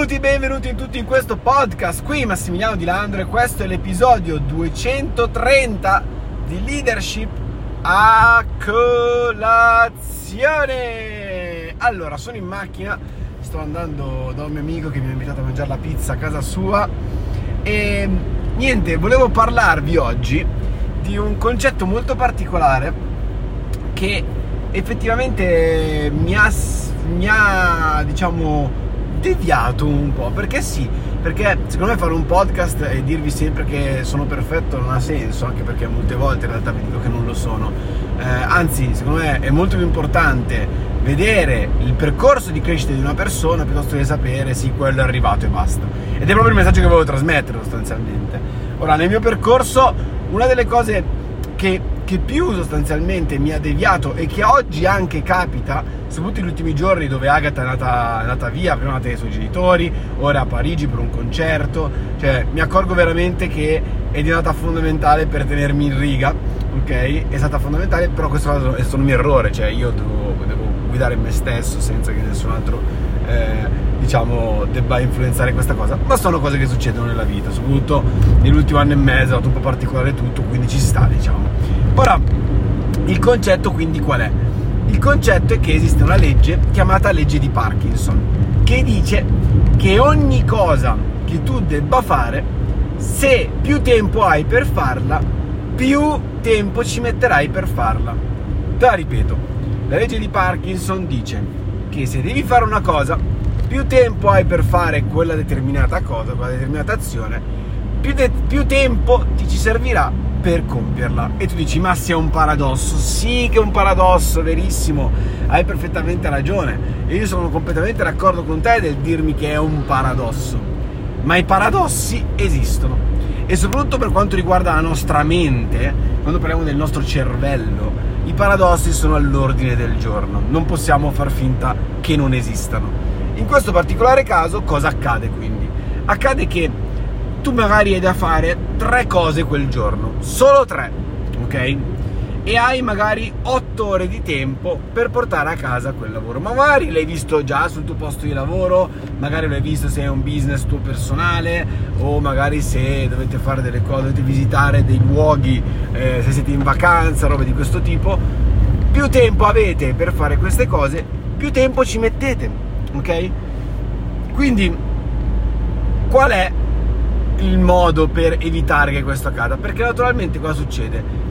Benvenuti, benvenuti tutti in questo podcast. Qui Massimiliano Di Landro e questo è l'episodio 230 di Leadership a colazione. Allora, sono in macchina, sto andando da un mio amico che mi ha invitato a mangiare la pizza a casa sua e niente, volevo parlarvi oggi di un concetto molto particolare che effettivamente mi ha, mi ha diciamo deviato un po', perché sì, perché secondo me fare un podcast e dirvi sempre che sono perfetto non ha senso, anche perché molte volte in realtà vi dico che non lo sono. Eh, anzi, secondo me è molto più importante vedere il percorso di crescita di una persona piuttosto che sapere sì, quello è arrivato e basta. Ed è proprio il messaggio che volevo trasmettere sostanzialmente. Ora, nel mio percorso, una delle cose che che più sostanzialmente mi ha deviato e che oggi anche capita, soprattutto negli ultimi giorni dove Agatha è andata, è andata via, prima è andata dai suoi genitori, ora a Parigi per un concerto, cioè mi accorgo veramente che è diventata fondamentale per tenermi in riga, ok? È stata fondamentale, però questo è stato un mio errore, cioè io devo, devo guidare me stesso senza che nessun altro eh, diciamo debba influenzare questa cosa. Ma sono cose che succedono nella vita soprattutto nell'ultimo anno e mezzo è stato un po' particolare tutto quindi ci sta diciamo. Ora il concetto quindi qual è? il concetto è che esiste una legge chiamata legge di Parkinson che dice che ogni cosa che tu debba fare se più tempo hai per farla più tempo ci metterai per farla. Te la ripeto la legge di Parkinson dice che se devi fare una cosa, più tempo hai per fare quella determinata cosa, quella determinata azione, più, de- più tempo ti ci servirà per compierla. E tu dici, ma sia un paradosso. Sì che è un paradosso, verissimo, hai perfettamente ragione. E io sono completamente d'accordo con te nel dirmi che è un paradosso. Ma i paradossi esistono. E soprattutto per quanto riguarda la nostra mente, quando parliamo del nostro cervello, i paradossi sono all'ordine del giorno, non possiamo far finta che non esistano. In questo particolare caso cosa accade quindi? Accade che tu magari hai da fare tre cose quel giorno, solo tre, ok? E hai magari 8 ore di tempo per portare a casa quel lavoro. Ma magari l'hai visto già sul tuo posto di lavoro, magari l'hai visto se è un business tuo personale o magari se dovete fare delle cose, dovete visitare dei luoghi, eh, se siete in vacanza, robe di questo tipo. Più tempo avete per fare queste cose, più tempo ci mettete, ok? Quindi qual è il modo per evitare che questo accada? Perché naturalmente cosa succede?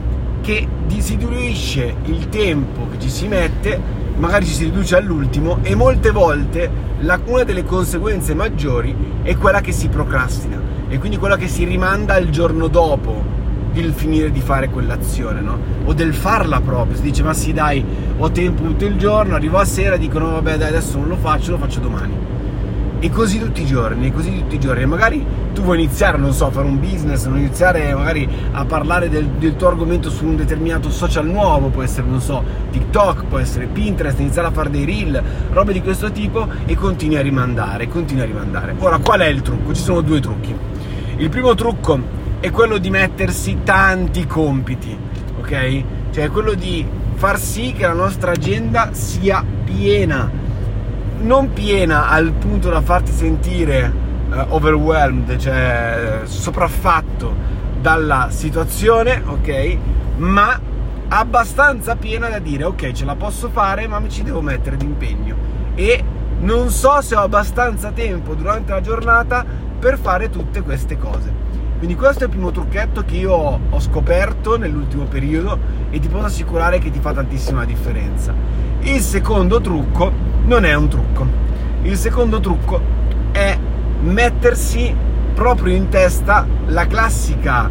Che si diluisce il tempo che ci si mette, magari ci si riduce all'ultimo e molte volte la, una delle conseguenze maggiori è quella che si procrastina e quindi quella che si rimanda al giorno dopo il finire di fare quell'azione, no? O del farla proprio, si dice ma sì dai, ho tempo tutto il giorno, arrivo a sera, dico no vabbè dai adesso non lo faccio, lo faccio domani e così tutti i giorni, e così tutti i giorni. E magari tu vuoi iniziare, non so, a fare un business, non iniziare magari a parlare del, del, tuo argomento su un determinato social nuovo, può essere, non so, TikTok, può essere Pinterest, iniziare a fare dei reel, robe di questo tipo e continui a rimandare, continui a rimandare. Ora, qual è il trucco? Ci sono due trucchi. Il primo trucco è quello di mettersi tanti compiti, ok? Cioè quello di far sì che la nostra agenda sia piena non piena al punto da farti sentire overwhelmed, cioè sopraffatto dalla situazione, ok? Ma abbastanza piena da dire ok, ce la posso fare, ma mi ci devo mettere d'impegno. E non so se ho abbastanza tempo durante la giornata per fare tutte queste cose. Quindi questo è il primo trucchetto che io ho scoperto nell'ultimo periodo e ti posso assicurare che ti fa tantissima differenza. Il secondo trucco non è un trucco. Il secondo trucco è mettersi proprio in testa la classica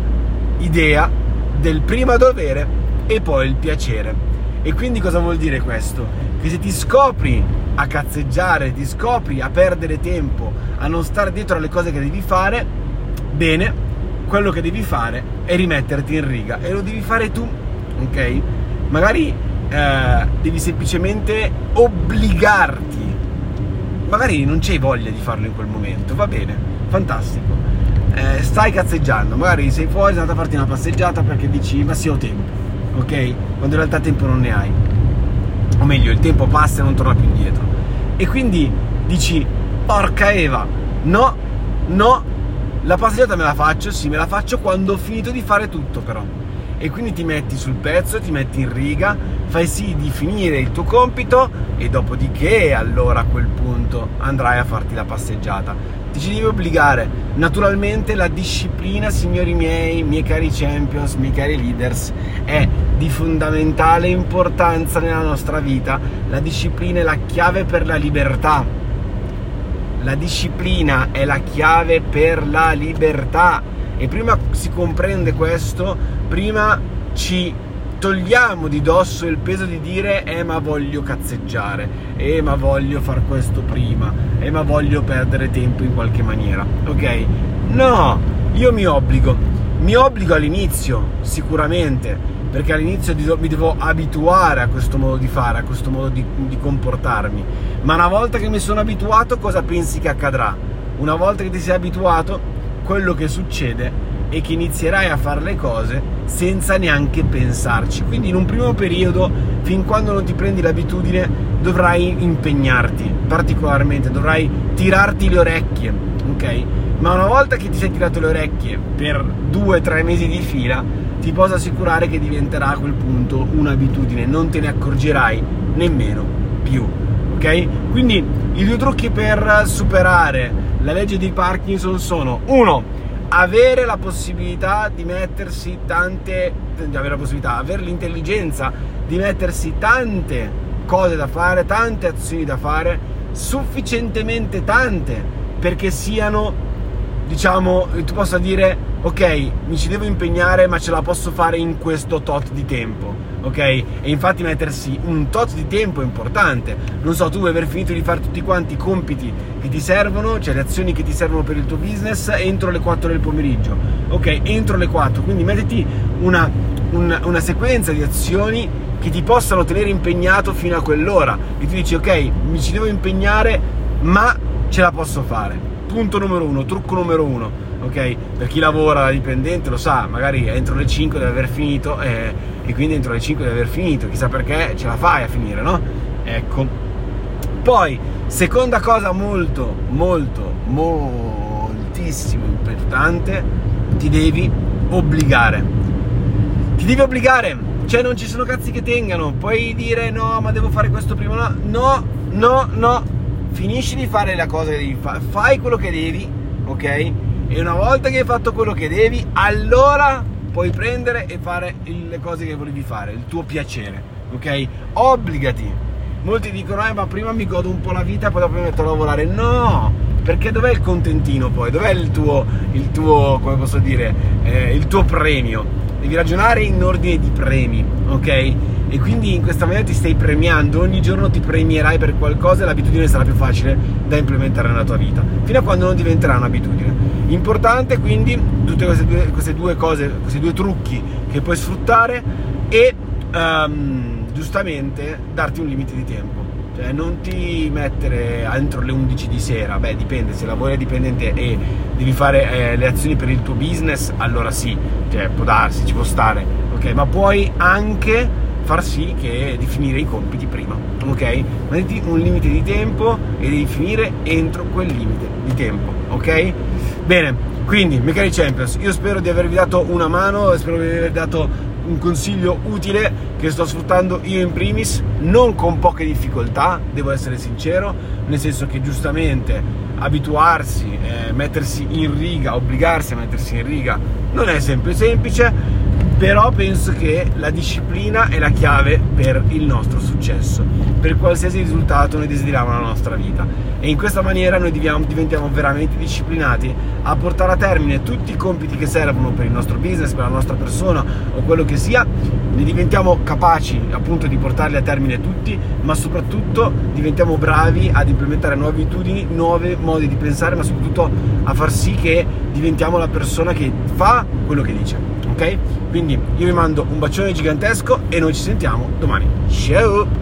idea del prima dovere e poi il piacere. E quindi cosa vuol dire questo? Che se ti scopri a cazzeggiare, ti scopri a perdere tempo, a non stare dietro alle cose che devi fare, bene, quello che devi fare è rimetterti in riga e lo devi fare tu, ok? Magari eh, devi semplicemente obbligarti. Magari non c'hai voglia di farlo in quel momento, va bene, fantastico. Eh, stai cazzeggiando, magari sei fuori, sei andato a farti una passeggiata perché dici ma sì ho tempo, ok? Quando in realtà tempo non ne hai. O meglio, il tempo passa e non torna più indietro. E quindi dici, porca Eva, no, no, la passeggiata me la faccio, sì, me la faccio quando ho finito di fare tutto però. E quindi ti metti sul pezzo, ti metti in riga, fai sì di finire il tuo compito e dopodiché allora a quel punto andrai a farti la passeggiata. Ti ci devi obbligare. Naturalmente la disciplina, signori miei, miei cari champions, miei cari leaders, è di fondamentale importanza nella nostra vita. La disciplina è la chiave per la libertà la disciplina è la chiave per la libertà e prima si comprende questo, prima ci togliamo di dosso il peso di dire eh ma voglio cazzeggiare, eh ma voglio far questo prima, eh ma voglio perdere tempo in qualche maniera, ok? No, io mi obbligo, mi obbligo all'inizio sicuramente, perché all'inizio mi devo abituare a questo modo di fare, a questo modo di, di, comportarmi. Ma una volta che mi sono abituato, cosa pensi che accadrà? Una volta che ti sei abituato, quello che succede è che inizierai a fare le cose senza neanche pensarci. Quindi in un primo periodo, fin quando non ti prendi l'abitudine, dovrai impegnarti particolarmente, dovrai tirarti le orecchie, ok? Ma una volta che ti sei tirato le orecchie per due o tre mesi di fila, ti posso assicurare che diventerà a quel punto un'abitudine, non te ne accorgerai nemmeno più. Ok? Quindi i due trucchi per superare la legge di Parkinson sono uno, avere la possibilità di mettersi tante di avere la possibilità, avere l'intelligenza di mettersi tante cose da fare, tante azioni da fare, sufficientemente tante perché siano diciamo, tu possa dire, ok, mi ci devo impegnare, ma ce la posso fare in questo tot di tempo, ok? E infatti mettersi un tot di tempo è importante. Non so, tu vuoi aver finito di fare tutti quanti i compiti che ti servono, cioè le azioni che ti servono per il tuo business entro le 4 del pomeriggio, ok? Entro le 4, quindi mettiti una, una, una sequenza di azioni che ti possano tenere impegnato fino a quell'ora e tu dici ok mi ci devo impegnare ma ce la posso fare punto numero uno, trucco numero uno, ok? Per chi lavora da dipendente lo sa, magari entro le 5 deve aver finito eh, e quindi entro le 5 deve aver finito, chissà perché ce la fai a finire, no? Ecco. Poi, seconda cosa molto, molto, moltissimo importante, ti devi obbligare. Ti devi obbligare, cioè non ci sono cazzi che tengano, puoi dire no, ma devo fare questo prima, no, no, no, finisci di fare la cosa che devi fare, fai quello che devi, ok? E una volta che hai fatto quello che devi, allora puoi prendere e fare le cose che volevi fare, il tuo piacere, ok? Obbligati. Molti dicono, eh, ma prima mi godo un po' la vita, poi dopo mi metto a lavorare. No, perché dov'è il contentino poi? Dov'è il tuo, il tuo come posso dire, eh, il tuo premio? Devi ragionare in ordine di premi, ok? E quindi in questa maniera ti stai premiando, ogni giorno ti premierai per qualcosa e l'abitudine sarà più facile da implementare nella tua vita, fino a quando non diventerà un'abitudine. Importante quindi tutte queste due, queste due cose, questi due trucchi che puoi sfruttare e um, giustamente darti un limite di tempo. Cioè, non ti mettere entro le 11 di sera, beh dipende, se lavori dipendente e devi fare eh, le azioni per il tuo business, allora sì, cioè, può darsi, ci può stare, ok? Ma puoi anche far sì che di finire i compiti prima, ok? Metti un limite di tempo e devi finire entro quel limite di tempo, ok? Bene, quindi, miei cari Champions, io spero di avervi dato una mano, spero di avervi dato un consiglio utile che sto sfruttando io in primis, non con poche difficoltà, devo essere sincero, nel senso che giustamente abituarsi, eh, mettersi in riga, obbligarsi a mettersi in riga non è sempre semplice, però penso che la disciplina è la chiave per il nostro successo, per qualsiasi risultato noi desideriamo nella nostra vita. E in questa maniera noi diventiamo veramente disciplinati a portare a termine tutti i compiti che servono per il nostro business, per la nostra persona o quello che sia, ne diventiamo capaci appunto di portarli a termine tutti, ma soprattutto diventiamo bravi ad implementare nuove abitudini, nuovi modi di pensare, ma soprattutto a far sì che diventiamo la persona che fa quello che dice, ok? Quindi io vi mando un bacione gigantesco e noi ci sentiamo domani. Ciao!